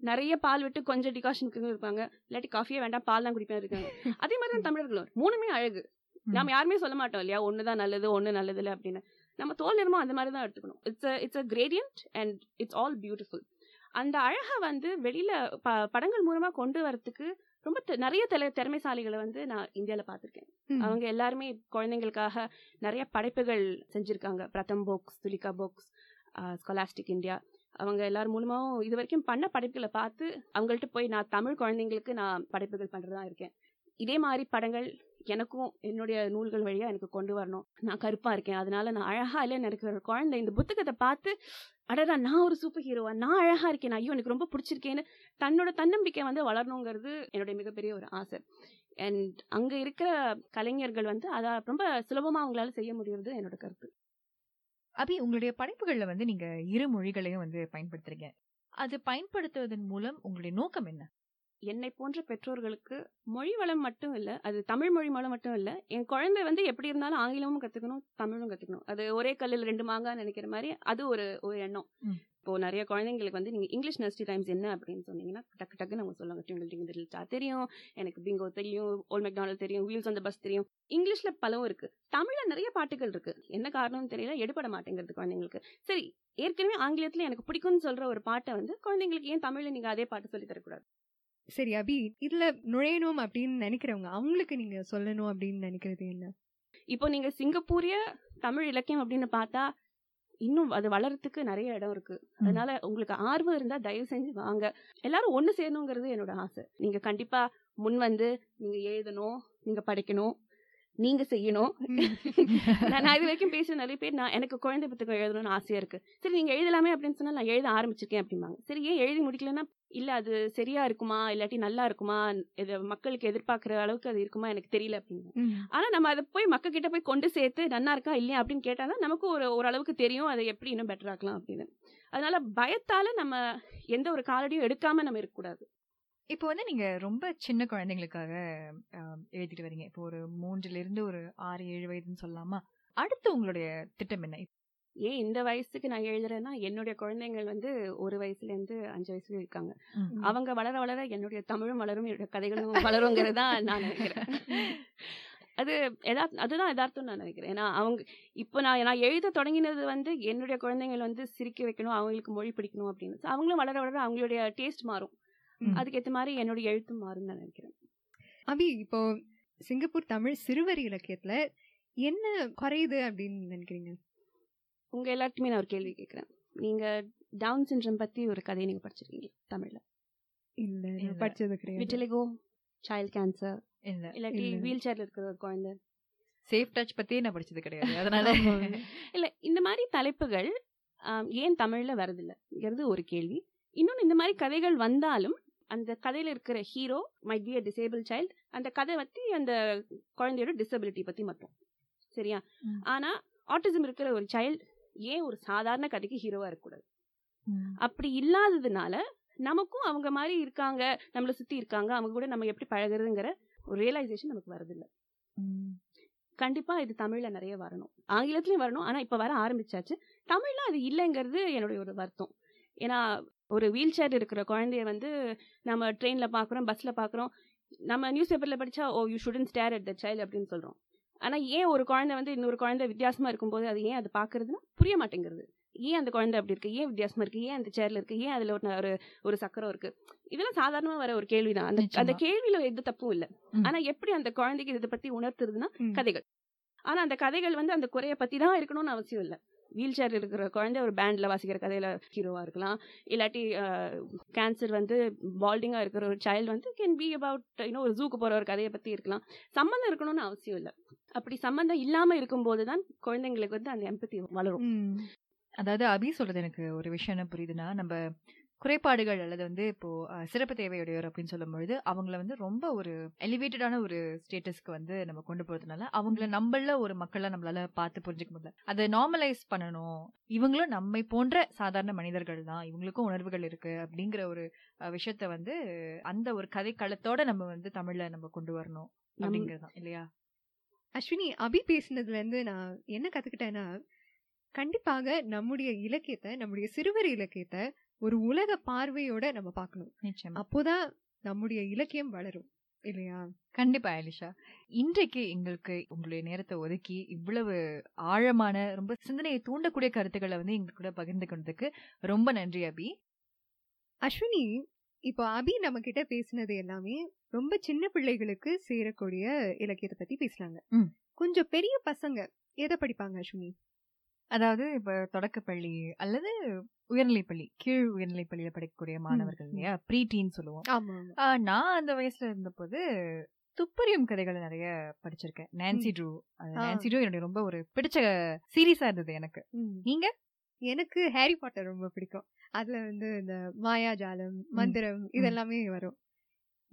நிறைய பால் விட்டு கொஞ்சம் டிகாஷனுக்கு இருப்பாங்க. இல்லாட்டி காஃபியே வேண்டாம் பால் தான் குடிப்பேன் இருக்காங்க. *laughs* அதே மாதிரி தான் தமிழர்களும் மூணுமே அழகு. நம்ம யாருமே சொல்ல மாட்டோம் இல்லையா? ஒண்ணுதான் நல்லது ஒண்ணு நல்லது இல்லை அப்படின்னு. நம்ம தோல் நிறமும் அந்த மாதிரி தான் எடுத்துக்கணும். It's it's a gradient and it's all beautiful அந்த அழகை வந்து வெளியில படங்கள் மூலமா கொண்டு வரதுக்கு ரொம்ப நிறைய திற திறமைசாலிகளை வந்து நான் இந்தியால பார்த்திருக்கேன். அவங்க எல்லாருமே குழந்தைங்களுக்காக நிறைய படைப்புகள் செஞ்சிருக்காங்க. Pratham books Tulika books Scholastic India அவங்க எல்லார் மூலமாகவும் இது வரைக்கும் பண்ண படைப்புகளை பார்த்து அவங்கள்ட்ட போய் நான் தமிழ் குழந்தைங்களுக்கு நான் படைப்புகள் பண்ணுறதா இருக்கேன். இதே மாதிரி படங்கள் எனக்கும் என்னுடைய நூல்கள் வழியாக எனக்கு கொண்டு வரணும். நான் கருப்பாக இருக்கேன். அதனால நான் அழகாக இல்லைன்னு எனக்கு குழந்தை இந்த புத்தகத்தை பார்த்து அடடா நான் ஒரு சூப்பர் ஹீரோவா நான் அழகாக இருக்கேன்? ஐயோ எனக்கு ரொம்ப பிடிச்சிருக்கேன்னு தன்னோட தன்னம்பிக்கை வந்து வளரணுங்கிறது என்னுடைய மிகப்பெரிய ஒரு ஆசை. அண்ட் அங்கே இருக்கிற கலைஞர்கள் வந்து அதை ரொம்ப சுலபமாக அவங்களால செய்ய முடியுறது என்னோட கருத்து. அபி உங்களுடைய படைப்புகள்ல வந்து நீங்க இரு மொழிகளையும் வந்து பயன்படுத்துறீங்க அது பயன்படுத்துவதன் மூலம் உங்களுடைய நோக்கம் என்ன? என்னை போன்ற பெற்றோர்களுக்கு மொழி வளம் மட்டும் இல்ல அது தமிழ் மொழி வளம் மட்டும் இல்ல என் குழந்தை வந்து எப்படி இருந்தாலும் ஆங்கிலமும் கத்துக்கணும் தமிழும் கத்துக்கணும். அது ஒரே கல்லில் ரெண்டு மாங்காய் நினைக்கிற மாதிரி அது ஒரு ஒரு எண்ணம். இப்போ நிறைய குழந்தைங்களுக்கு வந்து நீங்க இங்கிலீஷ் நர்ஸ்டி டைம்ஸ் என்ன அப்படின்னு சொன்னீங்கன்னா டக்கு டக்கு நம்ம சொல்லுவாங்க டிங்கிள் டிங்கிள் தெரியும். எனக்கு பிங்கோ தெரியும் ஓல் மெக்டானல் தெரியும் வீல்ஸ் அந்த பஸ் தெரியும். இங்கிலீஷ்ல பலவும் இருக்கு. தமிழ்ல நிறைய பாட்டுகள் இருக்கு. என்ன காரணம்னு தெரியல எடுபட மாட்டேங்கிறது குழந்தைங்களுக்கு. சரி ஏற்கனவே ஆங்கிலத்துல எனக்கு பிடிக்கும்னு சொல்ற ஒரு பாட்டை வந்து குழந்தைங்களுக்கு ஏன் தமிழ்ல நீங்க அதே பாட்டு சொல்லி தரக்கூடாது? சரி அபி இதுல நுழையணும் அப்படின்னு நினைக்கிறவங்க அவங்களுக்கு நீங்க சொல்லணும் அப்படின்னு நினைக்கிறது என்ன? இப்போ நீங்க சிங்கப்பூரிய தமிழ் இலக்கியம் அப்படின்னு பார்த்தா இன்னும் அது வளர்றதுக்கு நிறைய இடம் இருக்கு. அதனால உங்களுக்கு ஆர்வம் இருந்தா தயவு செஞ்சு வாங்க. எல்லாரும் ஒண்ணு சேரணுங்கிறது என்னோட ஆசை. நீங்க கண்டிப்பா முன் வந்து நீங்க எழுதணும் நீங்க படிக்கணும். நீங்க செய்யணும். நான் இது வரைக்கும் பேசுற நிறைய பேர் நான் எனக்கு குழந்தை புத்தகம் எழுதணும்னு ஆசையா இருக்கு. சரி நீங்க எழுதலாமே அப்படின்னு சொன்னா நான் எழுத ஆரம்பிச்சிருக்கேன் அப்படிம்பாங்க. சரி ஏன் எழுதி முடிக்கலன்னா இல்ல அது சரியா இருக்குமா? இல்லாட்டி நல்லா இருக்குமா? இது மக்களுக்கு எதிர்பார்க்கிற அளவுக்கு அது இருக்குமா? எனக்கு தெரியல அப்படின்னு. ஆனா நம்ம அதை போய் மக்கள் கிட்ட போய் கொண்டு சேர்த்து நன்னா இருக்கா? இல்லையா? அப்படின்னு கேட்டாதான் நமக்கு ஒரு ஓரளவுக்கு தெரியும் அதை எப்படி இன்னும் பெட்டர் ஆக்கலாம் அப்படின்னு. அதனால பயத்தால நம்ம எந்த ஒரு காலடியும் எடுக்காம நம்ம இருக்கக்கூடாது. இப்போ வந்து நீங்க ரொம்ப சின்ன குழந்தைங்களுக்காக எழுதிட்டு வரீங்க. இப்போ ஒரு மூன்றுல இருந்து ஒரு ஆறு ஏழு வயதுன்னு சொல்லலாமா? அடுத்து உங்களுடைய திட்டம் என்ன? ஏன் இந்த வயசுக்கு நான் எழுதுறேன்னா என்னுடைய குழந்தைங்கள் வந்து ஒரு வயசுல இருந்து அஞ்சு வயசுல இருக்காங்க. அவங்க வளர வளர என்னுடைய தமிழும் வளரும் என்னுடைய கதைகளும் வளருங்கிறது தான் நான் நினைக்கிறேன். *laughs* அது எதா அதுதான் யதார்த்தம் நான் நினைக்கிறேன். ஏன்னா அவங்க இப்போ நான் நான் எழுத தொடங்கினது வந்து என்னுடைய குழந்தைகள் வந்து சிரிக்க வைக்கணும் அவங்களுக்கு மொழி பிடிக்கணும் அப்படின்னு. அவங்களும் வளர வளர அவங்களுடைய டேஸ்ட் மாறும். அதுக்கேற்ற மாதிரி என்னுடைய எழுத்தும் மாறும் நான் நினைக்கிறேன். அபி இப்போ சிங்கப்பூர் தமிழ் சிறுவர் இலக்கியத்துல என்ன குறையுது அப்படின்னு நினைக்கிறீங்க? உங்க எல்லாருக்குமே நான் ஒரு கேள்வி கேட்கிறேன் நீங்க டவுன் சிண்ட்ரம் பத்தி ஒரு கதையை நீங்க படிச்சிருக்கீங்க தமிழ்ல. இல்ல படிச்சது கிடையாது. விட்டிலிகோ சைல்ட் கேன்சர் இல்ல. இல்லாட்டி இல்ல. வீல் சேர்ல இருக்கிற ஒரு குழந்தை. சேஃப் டச் பத்தியே நான் படிச்சது கிடையாது. அதனால. இல்ல இந்த மாதிரி தலைப்புகள் ஏன் தமிழ்ல வரதில்லைங்கிறது ஒரு கேள்வி. இன்னொன்னு இந்த மாதிரி கதைகள் வந்தாலும் அந்த கதையில இருக்கிற hero might be a disable child அந்த கதை பத்தி அந்த குழந்தையோட டிசபிலிட்டி பத்தி மட்டும். சரியா? ம். ஆனா ஆட்டிசம் இருக்கிற ஒரு சைல்டு ஏன் ஒரு சாதாரண கதைக்கு ஹீரோவா இருக்கக்கூடாது? ம். அப்படி இல்லாததுனால நமக்கும் அவங்க மாதிரி இருக்காங்க நம்மளை சுத்தி இருக்காங்க அவங்க கூட நம்ம எப்படி பழகுறதுங்கிற ஒரு ரியலைசேஷன் நமக்கு வரதில்லை ம். கண்டிப்பா இது தமிழ்ல நிறைய வரணும். ஆங்கிலத்திலயும் வரணும். ஆனா இப்ப வர ஆரம்பிச்சாச்சு. தமிழ்ல அது இல்லைங்கிறது என்னுடைய ஒரு வருத்தம். ஏன்னா ஒரு வீல் சேர் இருக்கிற குழந்தைய வந்து நம்ம ட்ரெயின்ல பாக்குறோம் பஸ்ல பாக்குறோம் நம்ம நியூஸ் பேப்பர்ல படிச்சா ஓ you shouldn't stare at the child அப்படின்னு சொல்றோம். ஆனா ஏன் ஒரு குழந்தை வந்து இன்னொரு குழந்தை வித்தியாசமா இருக்கும்போது அது ஏன் அது பாக்குறதுன்னா புரிய மாட்டேங்கிறது. ஏன் அந்த குழந்தை அப்படி இருக்கு? ஏன் வித்தியாசமா இருக்கு? ஏன் அந்த சேர்ல இருக்கு? ஏன் அதுல ஒரு ஒரு சக்கரம் இருக்கு? இதெல்லாம் சாதாரணமா வர ஒரு கேள்விதான். அந்த நிச்சயமா. அந்த கேள்வியில எந்த தப்பும் இல்ல. ம். ஆனா எப்படி அந்த குழந்தைக்கு இதை பத்தி உணர்த்துறதுன்னா. கதைகள். ஆனா அந்த கதைகள் வந்து அந்த குறைய பத்தி தான் இருக்கணும்னு அவசியம் இல்லை. வீல் சேர் இருக்கிற குழந்தை ஒரு பேண்ட்ல வாசிக்கிற கதையில ஹீரோவா இருக்கலாம். இல்லாட்டி கேன்சர் வந்து பால்டிங்காக இருக்கிற ஒரு சைல்டு வந்து கேன் பி அபவுட் இன்னும் ஒரு ஜூக்கு போற ஒரு கதையை பற்றி இருக்கலாம். சம்மந்தம் இருக்கணும்னு அவசியம் இல்லை. அப்படி சம்மந்தம் இல்லாமல் இருக்கும்போது தான் குழந்தைங்களுக்கு வந்து அந்த எம்பத்தி வளரும். அதாவது அபி சொல்றது எனக்கு ஒரு விஷயம் என்ன புரியுதுன்னா நம்ம குறைபாடுகள் அல்லது வந்து இப்போ சிறப்பு தேவையுடையவர் அப்படின்னு சொல்லும் பொழுது அவங்கள வந்து ரொம்ப ஒரு எலிவேட்டடான ஒரு ஸ்டேட்டஸ்க்கு வந்து நம்ம கொண்டு போறதுனால அவங்கள நம்மள ஒரு மக்களை நம்மளால பார்த்து புரிஞ்சுக்க முடியல. அதை நார்மலைஸ் பண்ணணும். இவங்களும் நம்மை போன்ற சாதாரண மனிதர்கள் தான். இவங்களுக்கும் உணர்வுகள் இருக்கு அப்படிங்கிற ஒரு விஷயத்த வந்து அந்த ஒரு கதை களத்தோட நம்ம வந்து தமிழ்ல நம்ம கொண்டு வரணும் அப்படிங்கிறது தான். இல்லையா? அஸ்வினி அபி பேசினதுல இருந்து நான் என்ன கத்துக்கிட்டேன்னா கண்டிப்பாக நம்முடைய இலக்கியத்தை நம்முடைய சிறுவர் இலக்கியத்தை ஒரு உலக பார்வையோட நம்ம பார்க்கணும். நிச்சயமா. அப்போதான் நம்முடைய இலக்கியம் வளரும் இல்லையா? கண்டிப்பா எலிஷா. இன்றைக்கு எங்களுக்கு உங்களுடைய நேரத்தை ஒதுக்கி இவ்வளவு ஆழமான ரொம்ப சிந்தனையை தூண்டக்கூடிய கருத்துக்களை வந்து எங்க கூட பகிர்ந்து கொண்டதுக்கு ரொம்ப நன்றி அபி. அஸ்வினி இப்போ அபி நம்ம கிட்ட பேசினது எல்லாமே ரொம்ப சின்ன பிள்ளைகளுக்கு சேரக்கூடிய இலக்கியத்தை பத்தி பேசுறாங்க. கொஞ்சம் பெரிய பசங்க எதை படிப்பாங்க அஸ்வினி? அதாவது இப்ப தொடக்கப்பள்ளி அல்லது உயர்நிலைப்பள்ளி கீழ் உயர்நிலைப்பள்ளியில படிக்கக்கூடிய மாணவர்கள். இல்லையா? ப்ரீ டீன் சொல்லுவோம் நான் அந்த வயசுல இருந்தபோது துப்பறியும் கதைகள் நிறைய படிச்சிருக்கேன். Nancy true. நான்சி ட்ரூ என்னுடைய ரொம்ப ஒரு பிடிச்ச சீரீஸா இருந்தது எனக்கு. நீங்க? எனக்கு ஹாரி பாட்டர் ரொம்ப பிடிக்கும். அதுல வந்து இந்த மாயாஜாலம் மந்திரம் இதெல்லாமே வரும்.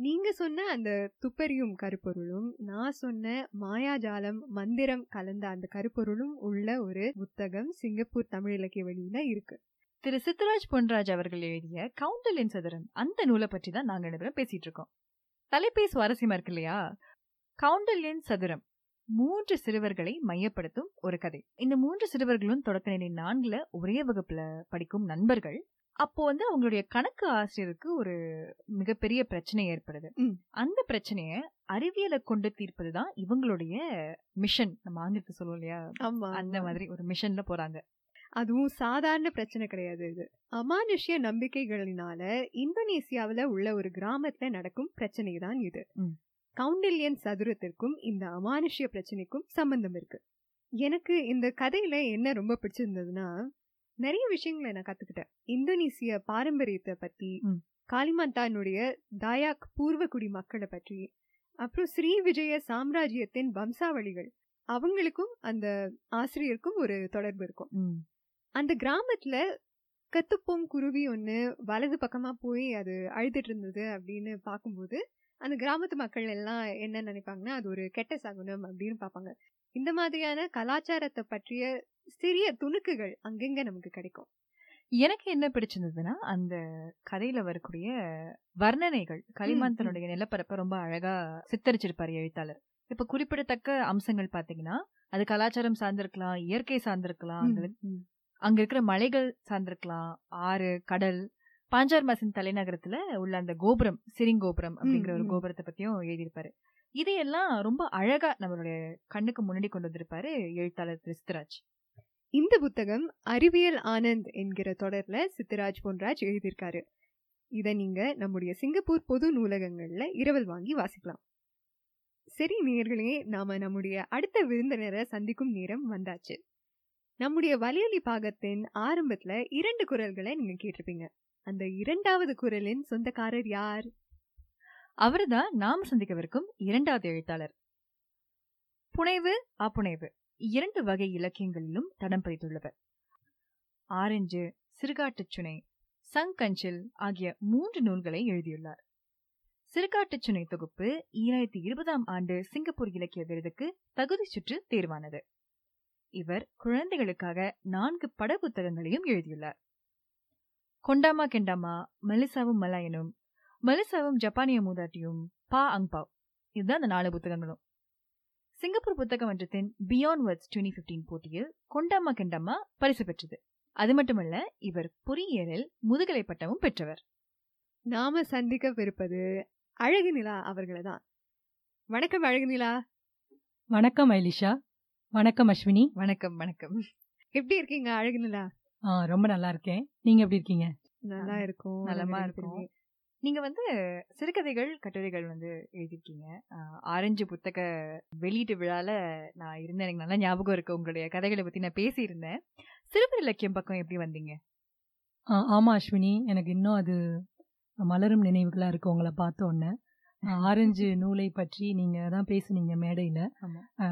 நீங்க சொன்ன அந்த துப்பறியும் கருப்பொருளும் நான் சொன்ன மாயாஜாலம் மந்திரம் கலந்த அந்த கருப்பொருளும் உள்ள ஒரு புத்தகம் சிங்கப்பூர் தமிழ் இலக்கிய வெளியில இருக்கு. திரு சித்தராஜ் பொன்ராஜ் அவர்கள் எழுதிய கவுண்டலின் சதுரம் அந்த நூலை பற்றி தான் நாங்க ரெண்டு பேசிட்டு இருக்கோம். தலைப்பே சுவாரஸ்யமா இருக்கு இல்லையா? கவுண்டலின் சதுரம் மூன்று சிறுவர்களை மையப்படுத்தும் ஒரு கதை. இந்த மூன்று சிறுவர்களும் தொடக்க நிலை நான்குல ஒரே வகுப்புல படிக்கும் நண்பர்கள். அப்போ வந்து அவங்களுடைய கணக்கு ஆசிரியருக்கு ஒரு மிகப்பெரிய பிரச்சனை ஏற்படுது. அந்த பிரச்சனைய அறிவியலை கொண்டு தீர்ப்பதுதான் இவங்களுடைய மிஷன். நம்ம ஆங்கிலத்தை சொல்லுவோம் இல்லையா? அந்த. மாதிரி ஒரு மிஷன்ல போறாங்க. அதுவும் சாதாரண பிரச்சனை கிடையாது இது. அமானுஷ்ய நம்பிக்கைகளினால இந்தோனேசியாவுல உள்ள ஒரு கிராமத்துல நடக்கும் பிரச்சனை தான் இது. கவுண்டில்யன் சதுரத்திற்கும் இந்த அமானுஷ்ய பிரச்சனைக்கும் சம்பந்தம் இருக்கு. எனக்கு இந்த கதையில என்ன ரொம்ப பிடிச்சிருந்ததுன்னா நிறைய விஷயங்களை நான் கத்துக்கிட்டேன் இந்தோனேசிய பாரம்பரியத்தை பத்தி ம். காலிமந்தானுடைய தாயாக் பூர்வகுடி மக்களை பற்றி அப்புறம் ஸ்ரீ விஜய சாம்ராஜ்யத்தின் வம்சாவளிகள் அவங்களுக்கும் அந்த ஆசிரியருக்கும் ஒரு தொடர்பு இருக்கும். அந்த கிராமத்துல கத்துப்போம் குருவி ஒண்ணு வலது பக்கமா போய் அது அழுதுட்டு இருந்தது அப்படின்னு பார்க்கும்போது அந்த கிராமத்து மக்கள் எல்லாம் என்ன நினைப்பாங்கன்னா அது ஒரு கெட்ட சகுனம் அப்படின்னு பார்ப்பாங்க இந்த மாதிரியான கலாச்சாரத்தை பற்றிய சிறிய துணுக்குகள் அங்கங்க நமக்கு கிடைக்கும். எனக்கு என்ன பிடிச்சிருந்ததுன்னா அந்த கதையில வரக்கூடிய வர்ணனைகள். களிமந்தனுடைய நிலப்பரப்பை ரொம்ப அழகா சித்தரிச்சிருப்பாரு எழுத்தாளர். இப்ப குறிப்பிடத்தக்க அம்சங்கள் பாத்தீங்கன்னா அது கலாச்சாரம் சார்ந்திருக்கலாம் இயற்கை சார்ந்திருக்கலாம் அங்க இருக்கிற மலைகள் சார்ந்திருக்கலாம் ஆறு கடல். பாஞ்சார் மாசின் தலைநகரத்துல உள்ள அந்த கோபுரம் சிரிங்கோபுரம் அப்படிங்கிற ஒரு. கோபுரத்தை பத்தியும் எழுதியிருப்பாரு. இதையெல்லாம் ரொம்ப அழகா நம்மளுடைய கண்ணுக்கு முன்னாடி கொண்டு வந்திருப்பாரு எழுத்தாளர் கிறிஸ்தராஜ் இந்த புத்தகம் அறிவியல் ஆனந்த் என்கிற தொடர்ல சித்தராஜ் பொன்ராஜ் எழுதியிருக்காரு. இத நீங்க நம்முடைய சிங்கப்பூர் பொது நூலகங்கள்ல இரவல் வாங்கி வாசிக்கலாம். சரி நேர்களே நாம நம்முடைய அடுத்த விருந்தினரை சந்திக்கும் நேரம் வந்தாச்சு. நம்முடைய வலியொலி பாகத்தின் ஆரம்பத்துல இரண்டு குரல்களை நீங்க கேட்டிருப்பீங்க. அந்த இரண்டாவது குரலின் சொந்தக்காரர் யார்? அவர்தான் நாம் சந்திக்கவிருக்கும் இரண்டாவது எழுத்தாளர். புனைவு அப்புனைவு இரண்டு வகை இலக்கியங்களிலும் தடம் பதித்துள்ளவர் ஆரஞ்சு சிறுகாட்டுச் சுனை சங்கஞ்சில் ஆகிய மூன்று நூல்களை எழுதியுள்ளார். சிறுகாட்டுச்சுனை தொகுப்பு ஈராயிரத்தி இருபதாம் ஆண்டு சிங்கப்பூர் இலக்கிய விருதுக்கு தகுதி சுற்று தேர்வானது. இவர் குழந்தைகளுக்காக நான்கு பட புத்தகங்களையும் எழுதியுள்ளார். கொண்டாமா கெண்டாமா மெலிசாவும் மலாயனும் மெலிசாவும் ஜப்பானிய மூதாட்டியும் பா அங்பாவ். இதுதான் அந்த நாலு புத்தகங்களும். சிங்கப்பூர் புத்தக மன்றத்தின் பியாண்ட் வேர்ட்ஸ் டுவெண்ட்டி பிப்டீன் போட்டியில் கொண்டாமா கெண்டாமா பரிசு பெற்றது. அது மட்டுமல்ல இவர் பொறியியலில் முதுகலை பட்டமும் பெற்றவர். நாம சந்திக்கவிருப்பது அழகு நிலா அவர்களை தான் வணக்கம் அழகு நிலா வணக்கம் ஐலிஷா. வணக்கம் அஸ்வினி. வணக்கம் வணக்கம். எப்படி இருக்கீங்க அழகு நிலா ஆ ரொம்ப நல்லா இருக்கேன். நீங்க எப்படி இருக்கீங்க? நல்லா இருக்கும். நலமா இருக்கோம். நீங்க வந்து சிறுகதைகள் கட்டுரைகள் வந்து எழுதியிருக்கீங்க. ஆரஞ்சு புத்தக வெளியீட்டு விழால நான் இருந்தேன். எனக்கு நல்லா ஞாபகம் இருக்கு. உங்களுடைய கதைகளை பத்தி நான் பேசியிருந்தேன். சிறுவர் இலக்கியம் பக்கம் எப்படி வந்தீங்க? ஆமா அஸ்வினி. எனக்கு இன்னும் அது மலரும் நினைவுகளா இருக்கு உங்களை பார்த்த உடனே. ஆ, ஆரஞ்சு நூலை பற்றி நீங்க தான் பேசுனீங்க மேடையில.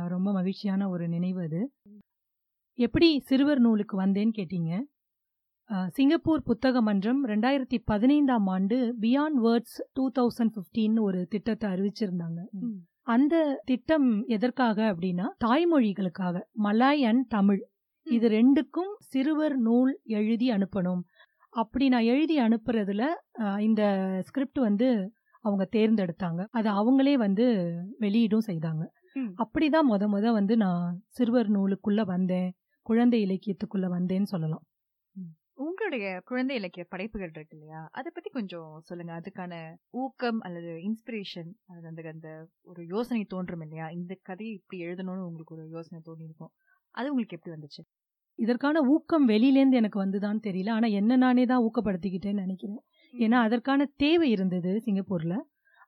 ரொம்ப மகிழ்ச்சியான ஒரு நினைவு அது. எப்படி சிறுவர் நூலுக்கு வந்தேன்னு கேட்டீங்க? சிங்கப்பூர் புத்தக மன்றம் ரெண்டாயிரத்தி பதினைந்தாம் ஆண்டு பியாண்ட் வேர்ட்ஸ் டூ தௌசண்ட் ஃபிஃப்டின்னு ஒரு திட்டத்தை அறிவிச்சிருந்தாங்க. அந்த திட்டம் எதற்காக அப்படின்னா தாய்மொழிகளுக்காக மலாய் அண்ட் தமிழ். இது ரெண்டுக்கும் சிறுவர் நூல் எழுதி அனுப்பணும். அப்படி நான் எழுதி அனுப்புறதுல இந்த ஸ்கிரிப்ட் வந்து அவங்க தேர்ந்தெடுத்தாங்க. அது அவங்களே வந்து வெளியீடும் செய்தாங்க. அப்படிதான் முத முத வந்து நான் சிறுவர் நூலுக்குள்ள வந்தேன் குழந்தை இலக்கியத்துக்குள்ள வந்தேன்னு சொல்லலாம். உங்களுடைய குழந்தை இலக்கிய படைப்புகள் இருக்கு இல்லையா? அதை பத்தி கொஞ்சம் சொல்லுங்க. அதுக்கான ஊக்கம் அல்லது இன்ஸ்பிரேஷன் அது அந்த அந்த ஒரு யோசனை தோன்றும் இல்லையா? இந்த கதையை இப்படி எழுதணும்னு உங்களுக்கு ஒரு யோசனை தோணி இருக்கும் அது உங்களுக்கு எப்படி வந்துச்சு? இதற்கான ஊக்கம் வெளியிலேருந்து எனக்கு வந்துதான்னு தெரியல. ஆனா என்ன நானே தான் ஊக்கப்படுத்திக்கிட்டேன்னு நினைக்கிறேன். ஏன்னா அதற்கான தேவை இருந்தது சிங்கப்பூர்ல.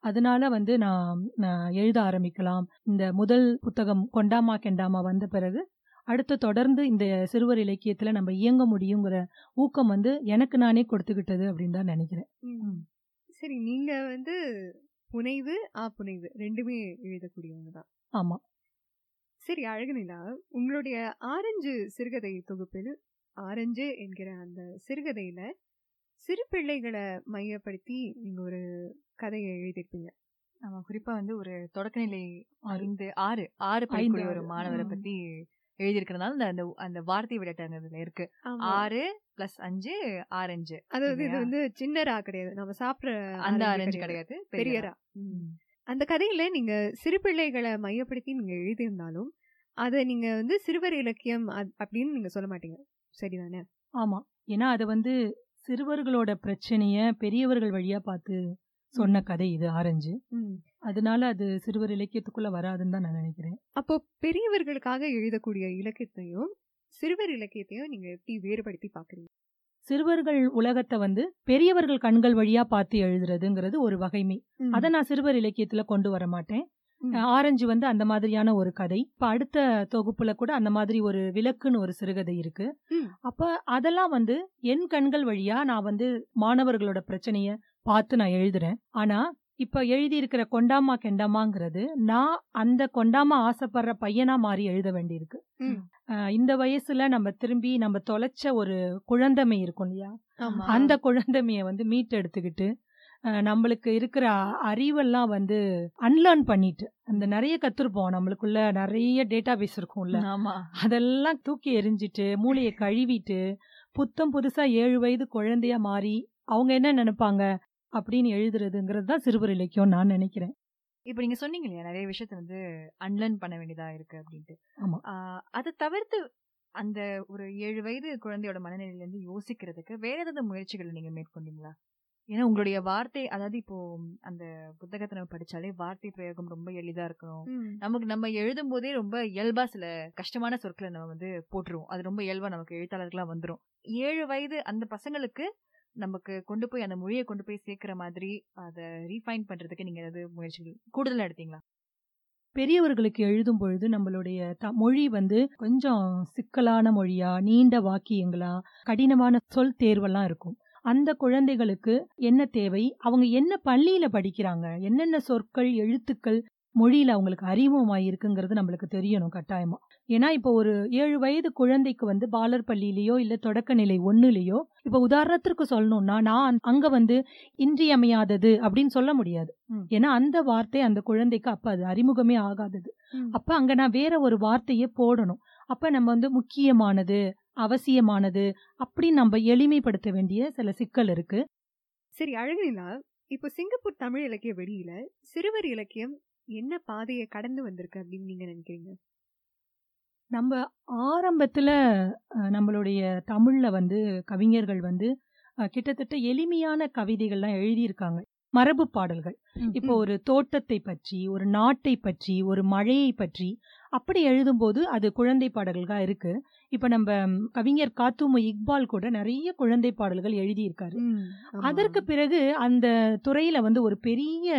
அதனால வந்து நான் எழுத ஆரம்பிக்கலாம். இந்த முதல் புத்தகம் கொண்டாமா கெண்டாமா வந்த பிறகு அடுத்து தொடர்ந்து இந்த சிறுவர் இலக்கியத்துல நம்ம இயங்க முடியுங்கிற ஊக்கம் வந்து எனக்கு நானே கொடுத்துக்கிட்டது அப்படின்னு தான் நினைக்கிறேன். சரி நீங்க வந்து புனைவு ஆ புனைவு ரெண்டுமே எழுதக்கூடியவங்க தான் ஆமா சரி அழகுநிலா உங்களுடைய ஆரஞ்சு சிறுகதை தொகுப்பில் ஆரஞ்சு என்கிற அந்த சிறுகதையில சிறு பிள்ளைகளை மையப்படுத்தி நீங்க ஒரு கதையை எழுதியிருப்பீங்க ஆமா குறிப்பா வந்து ஒரு தொடக்கநிலை. ஐந்து ஆறு ஆறு படிக்கக்கூடிய ஒரு. மாணவரை. பத்தி எழுதியிருக்கிறதுனால அந்த அந்த வார்த்தை விடட்டாங்க அதுல இருக்கு. ஆறு பிளஸ் அஞ்சு ஆரஞ்சு அதாவது இது? வந்து சின்னரா கிடையாது. நம்ம சாப்பிடுற அந்த ஆரஞ்சு கிடையாது பெரியரா. அந்த கதையில நீங்க சிறு பிள்ளைகளை மையப்படுத்தி நீங்க எழுதியிருந்தாலும் அதை நீங்க வந்து சிறுவர் இலக்கியம் அப்படின்னு நீங்க சொல்ல மாட்டீங்க. சரிதானே? ஆமா. ஏன்னா அதை வந்து சிறுவர்களோட பிரச்சனைய பெரியவர்கள் வழியா பார்த்து சொன்ன கதை இது ஆரஞ்சு. அதனால அது சிறுவர் இலக்கியத்துக்குள்ள வராதுன்னு தான் நான் நினைக்கிறேன். அப்போ பெரியவர்களுக்காக எழுதக்கூடிய இலக்கியத்தையும் சிறுவர் இலக்கியத்தையும் நீங்க எப்படி வேறுபடுத்தி பாக்குறீங்க சிறுவர்கள் உலகத்தை வந்து பெரியவர்கள் கண்கள் வழியா பார்த்து எழுதுறதுங்கிறது ஒரு வகைமை. அதை நான் சிறுவர் இலக்கியத்துல கொண்டு வர மாட்டேன். ஆரஞ்சு வந்து அந்த மாதிரியான ஒரு கதை. இப்ப அடுத்த தொகுப்புல கூட அந்த மாதிரி ஒரு விளக்குன்னு ஒரு சிறுகதை இருக்கு. அப்ப அதெல்லாம் வந்து என் கண்கள் வழியா நான் வந்து மாணவர்களோட பிரச்சனைய பார்த்து நான் எழுதுறேன். ஆனா இப்ப எழுதி இருக்கிற கொண்டாமா கெண்டாமாங்கிறது நான் அந்த கொண்டாமா ஆசைப்படுற பையனா மாறி எழுத வேண்டியிருக்கு. இந்த வயசுல நம்ம திரும்பி நம்ம தொலைச்ச ஒரு குழந்தமை இருக்கும் இல்லையா? அந்த குழந்தைமைய வந்து மீட்டெடுத்துக்கிட்டு நம்மளுக்கு இருக்கிற அறிவெல்லாம் வந்து அன்லேர்ன் பண்ணிட்டு அந்த நிறைய கத்துருப்போம். நம்மளுக்குள்ள நிறைய டேட்டா பேஸ் இருக்கும்ல அதெல்லாம் தூக்கி எறிஞ்சிட்டு மூளையை கழுவிட்டு புத்தம் புதுசா ஏழு வயது குழந்தையா மாறி அவங்க என்ன நினைப்பாங்க? அப்படின்னு எழுதுறதுங்கிறது தான் சிறுவர் இலக்கியம் நான் நினைக்கிறேன். இப்ப நீங்க சொன்னீங்க இல்லையா நிறைய விஷயத்த வந்து அன்லர்ன் பண்ண வேண்டியதா இருக்கு அப்படின்ட்டு. ஆமா. அதை தவிர்த்து அந்த ஒரு ஏழு வயது குழந்தையோட மனநிலையில இருந்து யோசிக்கிறதுக்கு வேற ஏதாவது முயற்சிகள் நீங்க மேற்கொண்டீங்களா? ஏன்னா உங்களுடைய வார்த்தை அதாவது இப்போ அந்த புத்தகத்தை நம்ம படிச்சாலே வார்த்தை பிரயோகம் ரொம்ப எளிதா இருக்கணும். நமக்கு நம்ம எழுதும் போதே ரொம்ப இயல்பா சில கஷ்டமான சொற்களை நம்ம வந்து போட்டுருவோம். அது ரொம்ப இயல்பா நமக்கு எழுத்தாளர்களா வந்துரும். ஏழு வயது அந்த பசங்களுக்கு நமக்கு கொண்டு போய் அந்த மொழியை கொண்டு போய் சேர்க்கிற மாதிரி அதை ரீஃபைன் பண்றதுக்கு நீங்க ஏதாவது முயற்சிகள் கூடுதலாக எடுத்தீங்களா? பெரியவர்களுக்கு எழுதும் பொழுது நம்மளுடைய த- மொழி வந்து கொஞ்சம் சிக்கலான மொழியா நீண்ட வாக்கியங்களா கடினமான சொல் தேர்வெல்லாம் இருக்கும். அந்த குழந்தைகளுக்கு என்ன தேவை? அவங்க என்ன பள்ளியில படிக்கிறாங்க? என்னென்ன சொற்கள் எழுத்துக்கள் மொழியில அவங்களுக்கு அறிமுகமாயிருக்குங்கிறது நம்மளுக்கு தெரியணும் கட்டாயமா. ஏன்னா இப்போ ஒரு ஏழு வயது குழந்தைக்கு வந்து பாலர் பள்ளியிலயோ இல்ல தொடக்க நிலை ஒண்ணுலயோ இப்ப உதாரணத்திற்கு சொல்லணும்னா நான் அங்க வந்து இன்றியமையாதது அப்படின்னு சொல்ல முடியாது. ஏன்னா அந்த வார்த்தை அந்த குழந்தைக்கு அப்ப அது அறிமுகமே ஆகாதது. அப்ப அங்க நான் வேற ஒரு வார்த்தையை போடணும். அப்ப நம்ம வந்து முக்கியமானது அவசியமானது அப்படி நம்ம எளிமைப்படுத்த வேண்டிய சில சிக்கல் இருக்கு. சரி அழகுநிலா இப்போ சிங்கப்பூர் தமிழ் இலக்கிய வெளியில சிறுவர் இலக்கியம் என்ன பாதையை கடந்து வந்திருக்கு அப்படின்னு நீங்க நினைக்கிறீங்க? நம்ம ஆரம்பத்துல நம்மளுடைய தமிழ்ல வந்து கவிஞர்கள் வந்து கிட்டத்தட்ட எளிமையான கவிதைகள்லாம் எழுதியிருக்காங்க மரபு பாடல்கள் இப்போ ம். ஒரு தோட்டத்தை பற்றி ஒரு நாட்டை பற்றி ஒரு மழையை பற்றி அப்படி எழுதும்போது அது குழந்தை பாடல்களா இருக்கு. இப்ப நம்ம கவிஞர் காத்தூமு இக்பால் கூட நிறைய குழந்தை பாடல்கள் எழுதியிருக்காரு. அதற்கு பிறகு அந்த துறையில வந்து ஒரு பெரிய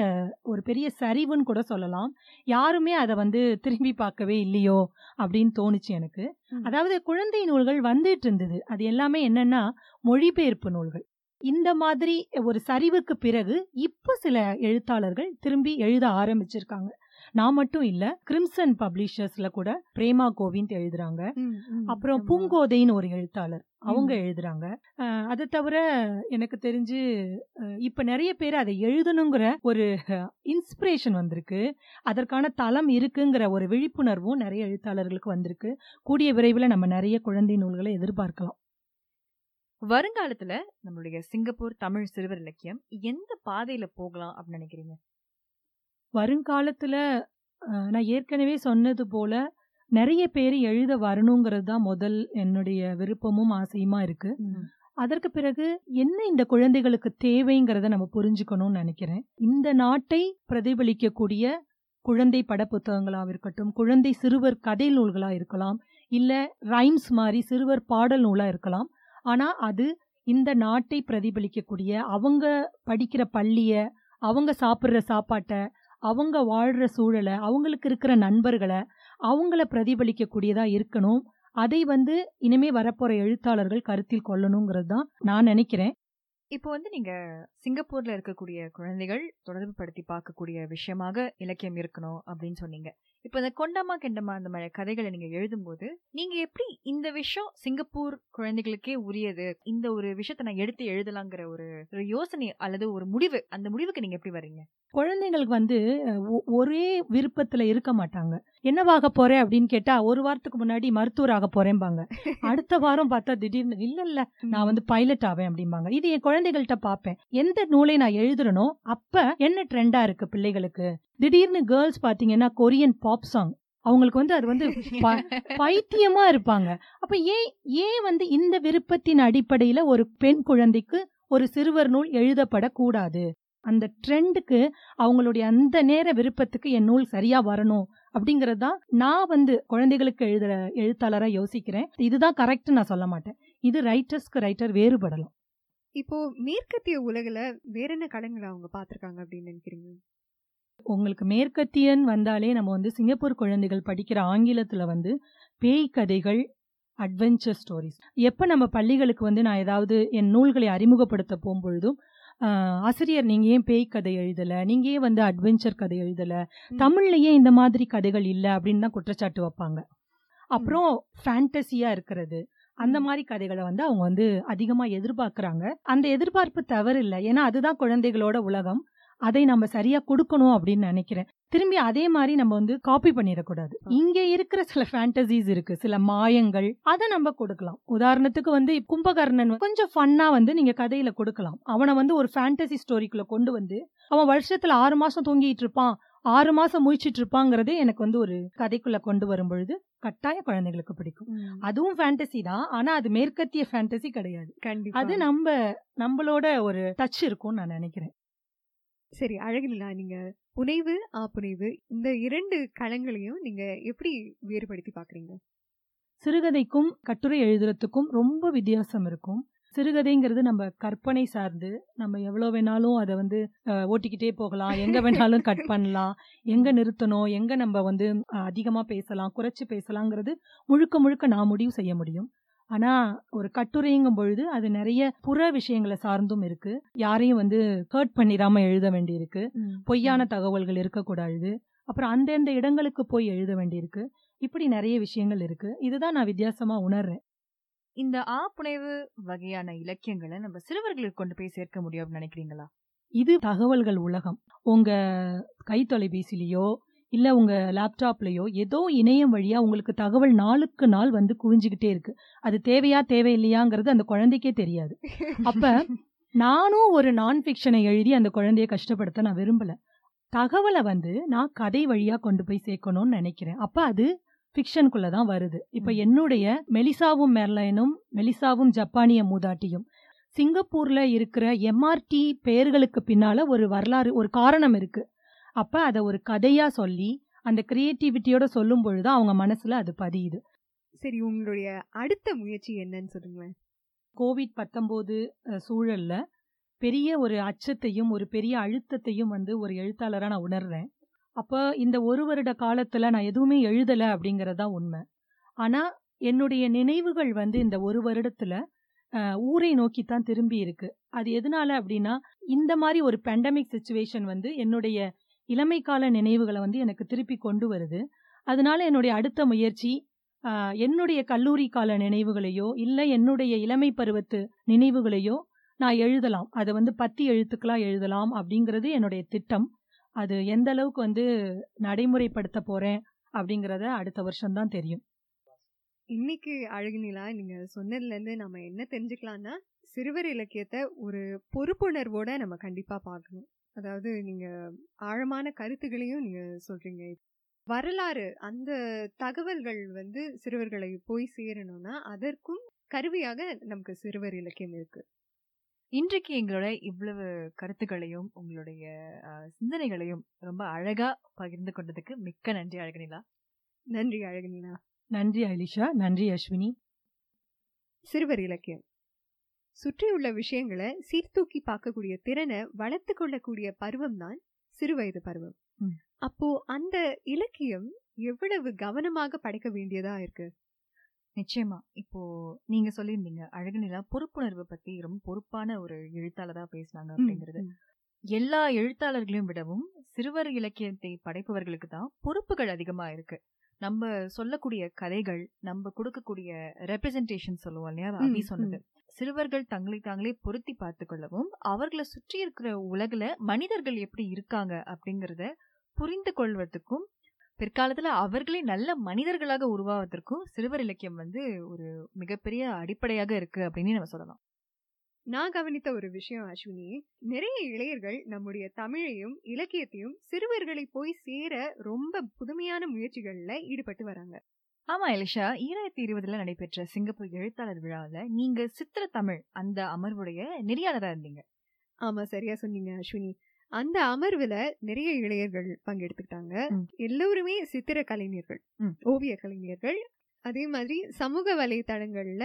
ஒரு பெரிய சரிவுன்னு கூட சொல்லலாம். யாருமே அதை வந்து திரும்பி பார்க்கவே இல்லையோ அப்படின்னு தோணுச்சு எனக்கு. அதாவது குழந்தை நூல்கள் வந்துட்டு இருந்தது. அது எல்லாமே என்னன்னா மொழிபெயர்ப்பு நூல்கள். இந்த மாதிரி ஒரு சரிவுக்கு பிறகு இப்ப சில எழுத்தாளர்கள் திரும்பி எழுத ஆரம்பிச்சிருக்காங்க. நான் மட்டும் இல்ல கிரிம்சன் பப்ளிஷர்ஸ்ல கூட பிரேமா கோவிந்த் எழுதுறாங்க. அப்புறம். பூங்கோதைன்னு ஒரு எழுத்தாளர் அவங்க. எழுதுறாங்க. அதை தவிர எனக்கு தெரிஞ்சு இப்ப நிறைய பேர் அதை எழுதணுங்கிற ஒரு இன்ஸ்பிரேஷன் வந்திருக்கு. அதற்கான தளம் இருக்குங்கிற ஒரு விழிப்புணர்வும் நிறைய எழுத்தாளர்களுக்கு வந்திருக்கு. கூடிய விரைவில் நம்ம நிறைய குழந்தை நூல்களை எதிர்பார்க்கலாம். வருங்காலத்துல நம்மளுடைய சிங்கப்பூர் தமிழ் சிறுவர் இலக்கியம் எந்த பாதையில போகலாம் அப்படின்னு நினைக்கிறீங்க? வருங்காலத்துல நான் ஏற்கனவே சொன்னது போல நிறைய பேர் எழுத வரணுங்கிறது தான் முதல் என்னுடைய விருப்பமும் ஆசையுமா இருக்கு. அதற்கு பிறகு என்ன இந்த குழந்தைகளுக்கு தேவைங்கிறத நம்ம புரிஞ்சுக்கணும்னு நினைக்கிறேன். இந்த நாட்டை பிரதிபலிக்கக்கூடிய குழந்தை பட புத்தகங்களாக இருக்கட்டும் குழந்தை சிறுவர் கதை நூல்களா இருக்கலாம் இல்ல ரைம்ஸ் மாதிரி சிறுவர் பாடல் நூலா இருக்கலாம். ஆனா அது இந்த நாட்டை பிரதிபலிக்கக்கூடிய அவங்க படிக்கிற பள்ளிய அவங்க சாப்பிடுற சாப்பாட்டை அவங்க வாழ்கிற சூழலை அவங்களுக்கு இருக்கிற நண்பர்களை அவங்கள பிரதிபலிக்கக்கூடியதாக இருக்கணும். அதை வந்து இனிமே வரப்போற எழுத்தாளர்கள் கருத்தில் கொள்ளணுங்கிறது தான் நான் நினைக்கிறேன். இப்போ வந்து நீங்க சிங்கப்பூர்ல இருக்கக்கூடிய குழந்தைகள் தொடர்பு படுத்தி பார்க்கக்கூடிய விஷயமாக இலக்கியம் இருக்கணும் அப்படின்னு சொன்னீங்க. இப்போ இந்த கொண்டமா கெண்டமா அந்த மாதிரி கதைகளை நீங்க எழுதும்போது நீங்க எப்படி இந்த விஷயம் சிங்கப்பூர் குழந்தைகளுக்கே உரியது இந்த ஒரு விஷயத்தை நான் எடுத்து எழுதலாங்கிற ஒரு ஒரு யோசனை அல்லது ஒரு முடிவு அந்த முடிவுக்கு நீங்க எப்படி வர்றீங்க? குழந்தைங்களுக்கு வந்து ஒரே விருப்பத்துல இருக்க மாட்டாங்க. என்னவாக போறேன் அப்படின்னு கேட்டா ஒரு வாரத்துக்கு முன்னாடி மருத்துவராக போறேன்பாங்க *laughs* அடுத்த வாரம் பார்த்தா திடீர்னு இல்ல இல்ல நான் வந்து பைலட் ஆவேன் அப்படிம்பாங்க. இது என் குழந்தைகள்கிட்ட பார்ப்பேன். எந்த நூலை நான் எழுதுறனோ அப்ப என்ன ட்ரெண்டா இருக்கு பிள்ளைகளுக்கு? திடீர்னு கேர்ள்ஸ் பாத்தீங்கன்னா கொரியன் பாப் சாங் அவங்களுக்கு வந்து அது வந்து பைத்தியமா இருப்பாங்க. அப்ப ஏன் ஏன் வந்து இந்த விருப்பத்தின் அடிப்படையில ஒரு பெண் குழந்தைக்கு ஒரு சிறுவர் நூல் எழுதப்படக்கூடாது. அந்த ட்ரெண்டுக்கு அவங்களுடைய அந்த நேர விருப்பத்துக்கு என் நூல் சரியா வரணும் அப்படிங்கறது தான் நான் வந்து குழந்தைகளுக்கு எழுதுற எழுத்தாளரா யோசிக்கிறேன். இதுதான் கரெக்ட் நான் சொல்ல மாட்டேன். இது ரைட்டர்ஸ்க்கு ரைட்டர் வேறுபடலாம். இப்போ மேற்கத்திய உலகில் வேற என்ன கலைங்களை அவங்க பார்த்துருக்காங்க அப்படின்னு நினைக்கிறீங்க? உங்களுக்கு மேற்கத்தியன் வந்தாலே நம்ம வந்து சிங்கப்பூர் குழந்தைகள் படிக்கிற ஆங்கிலத்துல வந்து பேய் கதைகள் அட்வென்ச்சர் ஸ்டோரிஸ் எப்போ நம்ம பள்ளிகளுக்கு வந்து நான் ஏதாவது என் நூல்களை அறிமுகப்படுத்த போகும்பொழுதும் ஆசிரியர் நீங்க ஏன் பேய் கதை எழுதல? நீங்க ஏன் வந்து அட்வென்ச்சர் கதை எழுதல? தமிழ்லயே இந்த மாதிரி கதைகள் இல்ல அப்படின்னு தான் குற்றச்சாட்டு வைப்பாங்க. அப்புறம் ஃபேண்டசியா இருக்கிறது. அந்த மாதிரி கதைகளை வந்து அவங்க வந்து அதிகமா எதிர்பார்க்கறாங்க. அந்த எதிர்பார்ப்பு தவறு இல்லை ஏன்னா அதுதான் குழந்தைகளோட உலகம். அதை நம்ம சரியா கொடுக்கணும் அப்படின்னு நினைக்கிறேன். திரும்பி அதே மாதிரி நம்ம வந்து காப்பி பண்ணிடக்கூடாது. இங்க இருக்கிற சில ஃபேண்டசிஸ் இருக்கு. சில மாயங்கள் அதை நம்ம கொடுக்கலாம். உதாரணத்துக்கு வந்து கும்பகர்ணன் கொஞ்சம் ஃபன்னா வந்து நீங்க கதையில கொடுக்கலாம். அவனை வந்து ஒரு ஃபேண்டசி ஸ்டோரிக்குள்ள கொண்டு வந்து அவன் வருஷத்துல ஆறு மாசம் தூங்கிட்டு இருப்பான் ஆறு மாசம் முழிச்சிட்டு இருப்பாங்கிறதே எனக்கு வந்து ஒரு கதைக்குள்ள கொண்டு வரும் பொழுது கட்டாய குழந்தைகளுக்கு பிடிக்கும். அதுவும் ஃபேண்டசி தான். ஆனா அது மேற்கத்திய ஃபேண்டசி கிடையாது. கண்டிப்பா. அது நம்ம நம்மளோட ஒரு டச் இருக்கும்னு நான் நினைக்கிறேன். சரி அழகிலா நீங்க புனைவு ஆ புனைவு இந்த இரண்டு களங்களையும் நீங்க எப்படி வேறுபடுத்தி பாக்குறீங்க சிறுகதைக்கும் கட்டுரை எழுதுறதுக்கும் ரொம்ப வித்தியாசம் இருக்கும். சிறுகதைங்கிறது நம்ம கற்பனை சார்ந்து நம்ம எவ்வளோ வேணாலும் அதை வந்து ஓட்டிக்கிட்டே போகலாம். எங்க வேணாலும் கட் *laughs* பண்ணலாம். எங்க நிறுத்தணும்? எங்க நம்ம வந்து அஹ், அதிகமா பேசலாம்? குறைச்சு பேசலாங்கிறது முழுக்க முழுக்க நான் முடிவு செய்ய முடியும். ஆனா ஒரு கட்டுரைங்கும் பொழுது அது நிறைய புற விஷயங்களை சார்ந்தும் இருக்கு. யாரையும் வந்து ஹர்ட் பண்ணிடாம எழுத வேண்டியிருக்கு. பொய்யான தகவல்கள் இருக்கக்கூடாது. அப்புறம் அந்தந்த இடங்களுக்கு போய் எழுத வேண்டியிருக்கு. இப்படி நிறைய விஷயங்கள் இருக்கு. இதுதான் நான் வித்தியாசமா உணர்றேன். இந்த ஆ புனைவு வகையான இலக்கியங்களை நம்ம சிறுவர்களுக்கு கொண்டு போய் சேர்க்க முடியும் நினைக்கிறீங்களா? இது தகவல்கள் உலகம். உங்க கை தொலைபேசிலேயோ இல்ல உங்க லேப்டாப்லயோ ஏதோ இணையம் வழியா உங்களுக்கு தகவல் நாளுக்கு நாள் வந்து குவிஞ்சுக்கிட்டே இருக்கு. அது தேவையா தேவையில்லையாங்கிறது அந்த குழந்தைக்கே தெரியாது. அப்ப நானும் ஒரு நான் ஃபிக்ஷனை எழுதி அந்த குழந்தைய கஷ்டப்படுத்த நான் விரும்பல. தகவலை வந்து நான் கதை வழியா கொண்டு போய் சேர்க்கணும்னு நினைக்கிறேன். அப்ப அது ஃபிக்ஷனுக்குள்ள தான் வருது. இப்ப என்னுடைய மெலிசாவும் மெர்லைனும் மெலிசாவும் ஜப்பானிய மூதாட்டியும் சிங்கப்பூர்ல இருக்கிற எம்ஆர்டி பெயர்களுக்கு பின்னால ஒரு வரலாறு ஒரு காரணம் இருக்கு. அப்ப அதை ஒரு கதையா சொல்லி அந்த கிரியேட்டிவிட்டியோட சொல்லும் பொழுது அவங்க மனசுல அது பதியுது. சரி உங்களுடைய அடுத்த முயற்சி என்னன்னு சொல்லுங்களேன். கோவிட் பத்தொம்போது சூழல்ல பெரிய ஒரு அச்சத்தையும் ஒரு பெரிய அழுத்தத்தையும் வந்து ஒரு எழுத்தாளரா நான் உணர்றேன். அப்போ இந்த ஒரு வருட காலத்துல நான் எதுவுமே எழுதல அப்படிங்கறதா உண்மை. ஆனா என்னுடைய நினைவுகள் வந்து இந்த ஒரு வருடத்துல ஊரை நோக்கி தான் திரும்பி இருக்கு. அது எதனால அப்படின்னா இந்த மாதிரி ஒரு பேண்டமிக் சுச்சுவேஷன் வந்து என்னுடைய இளமை கால நினைவுகளை வந்து எனக்கு திருப்பி கொண்டு வருது. அதனால என்னுடைய அடுத்த முயற்சி என்னுடைய கல்லூரி கால நினைவுகளையோ இல்லை என்னுடைய இளமை பருவத்து நினைவுகளையோ நான் எழுதலாம். அதை வந்து பத்தி எழுத்துக்களாக எழுதலாம் அப்படிங்கிறது என்னுடைய திட்டம். அது எந்த அளவுக்கு வந்து நடைமுறைப்படுத்த போறேன் அப்படிங்கிறத அடுத்த வருஷம் தான் தெரியும். இன்னைக்கு அழகினிலா நீங்க சொன்னதுல இருந்து நம்ம என்ன தெரிஞ்சுக்கலாம்னா சிறுவர் இலக்கியத்தை ஒரு பொறுப்புணர்வோட நம்ம கண்டிப்பா பார்க்கணும். அதாவது நீங்க ஆழமான கருத்துகளையும் நீங்க சொல்றீங்க. வரலாறு அந்த தகவல்கள் வந்து சிறுவர்களை போய் சேரணும்னா அதற்கும் கருவியாக நமக்கு சிறுவர் இலக்கியம் இருக்கு. இன்றைக்கு எங்களோட இவ்வளவு கருத்துக்களையும் உங்களுடைய சிந்தனைகளையும் ரொம்ப அழகா பகிர்ந்து கொண்டதுக்கு மிக்க நன்றி அழகனிலா. நன்றி அழகுநிலா நன்றி அலிஷா. நன்றி அஸ்வினி. சிறுவர் இலக்கியம். சுற்றியுள்ள விஷயங்களை சீர்தூக்கி பார்க்கக்கூடிய திறனை வளர்த்து கொள்ளக்கூடிய பருவம் தான் சிறுவயது பருவம். அப்போ அந்த இலக்கியம் எவ்வளவு கவனமாக படைக்க வேண்டியதா இருக்கு? நிச்சயமா. இப்போ நீங்க சொல்லியிருந்தீங்க அழகனிலா பொறுப்புணர்வு பத்தி ரொம்ப பொறுப்பான ஒரு எழுத்தாளரா பேசினாங்க அப்படிங்கிறது. எல்லா எழுத்தாளர்களையும் விடவும் சிறுவர் இலக்கியத்தை படைப்பவர்களுக்கு தான் பொறுப்புகள் அதிகமா இருக்கு. நம்ம சொல்லக்கூடிய கதைகள் நம்ம கொடுக்கக்கூடிய ரெப்ரசன்டேஷன் சொல்லுவோம் இல்லையா? ம், அபி சொன்னது. சிறுவர்கள் தங்களை தாங்களே பொருத்தி பார்த்து கொள்ளவும் அவர்களை சுற்றி இருக்கிற உலகுல மனிதர்கள் எப்படி இருக்காங்க அப்படிங்கறத புரிந்து கொள்வதற்கும் பிற்காலத்துல அவர்களே நல்ல மனிதர்களாக உருவாவதற்கும் சிறுவர் இலக்கியம் வந்து ஒரு மிகப்பெரிய அடிப்படையாக இருக்கு அப்படின்னு நம்ம சொல்லலாம். நான் கவனித்த ஒரு விஷயம் அஸ்வினி. நிறைய இளையர்கள் நம்முடைய தமிழையும் இலக்கியத்தையும் சிறுவர்களை போய் சேர ரொம்ப புதுமையான முயற்சிகள்ல ஈடுபட்டு வராங்க. ஆமா எலிஷா. ஈராயிரத்தி இருபதுல நடைபெற்ற சிங்கப்பூர் எழுத்தாளர் விழாவில் நீங்க சித்திர தமிழ் அந்த அமர்வுடைய நெறியாளரா இருந்தீங்க. ஆமா சரியா சொன்னீங்க அஸ்வினி. அந்த அமர்வுல நிறைய இளையர்கள் பங்கெடுத்துக்கிட்டாங்க. எல்லோருமே சித்திர கலைஞர்கள். ஓவிய கலைஞர்கள். அதே மாதிரி சமூக வலைத்தளங்கள்ல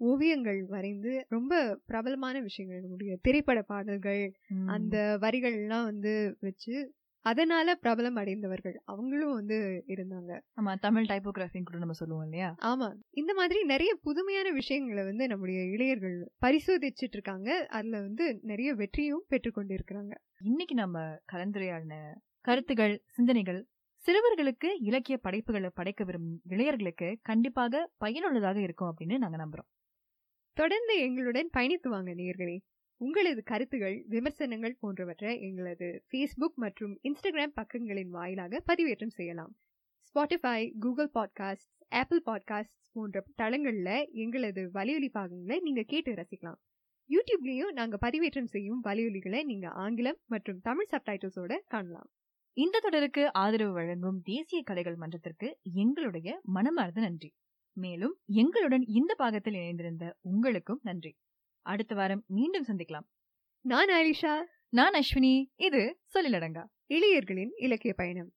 ஓவியங்கள் வரைந்து ரொம்ப பிரபலமான விஷயங்கள். நம்முடைய திரைப்பட பாடல்கள். அந்த வரிகள் எல்லாம் வந்து வச்சு அதனால பிரபலம் அடைந்தவர்கள் அவங்களும் வந்து இருந்தாங்க. ஆமா தமிழ் டைப்போகிராஃபின்னு கூட நம்ம சொல்லுவோம் இல்லையா? ஆமா. இந்த மாதிரி நிறைய புதுமையான விஷயங்களை வந்து நம்முடைய இளையர்கள் பரிசோதிச்சிட்டு இருக்காங்க அதுல வந்து நிறைய வெற்றியும் பெற்றுக்கொண்டு இருக்கிறாங்க இன்னைக்கு நம்ம கலந்துரையாடின கருத்துகள் சிந்தனைகள் சிறுவர்களுக்கு இலக்கிய படைப்புகளை படைக்க விரும்பும் இளையர்களுக்கு கண்டிப்பாக பயனுள்ளதாக இருக்கும் அப்படின்னு நாங்க நம்புறோம். தொடர்ந்து எங்களுடன் பயணித்து வாங்க உங்களது கருத்துகள் விமர்சனங்கள் போன்றவற்றை எங்களது ஃபேஸ்புக் மற்றும் இன்ஸ்டாகிராம் பக்கங்களின் வாயிலாக பதிவேற்றம் செய்யலாம். Spotify Google podcast Apple podcast போன்ற தளங்கள்ல எங்களது வலியொலி பாகங்களை நீங்க கேட்டு ரசிக்கலாம். யூடியூப்லயும் நாங்க பதிவேற்றம் செய்யும் வலியொலிகளை நீங்க ஆங்கிலம் மற்றும் தமிழ் சப்டைட்டில்ஸோட காணலாம். இந்த தொடருக்கு ஆதரவு வழங்கும் தேசிய கலைகள் மன்றத்திற்கு எங்களுடைய மனமார்ந்த நன்றி. மேலும் எங்களுடன் இந்த பாகத்தில் இணைந்திருந்த உங்களுக்கும் நன்றி. அடுத்த வாரம் மீண்டும் சந்திக்கலாம். நான் ஆலிஷா நான் அஸ்வினி. இது சொல்லிலடங்கா. இளையர்களின் இலக்கிய பயணம்.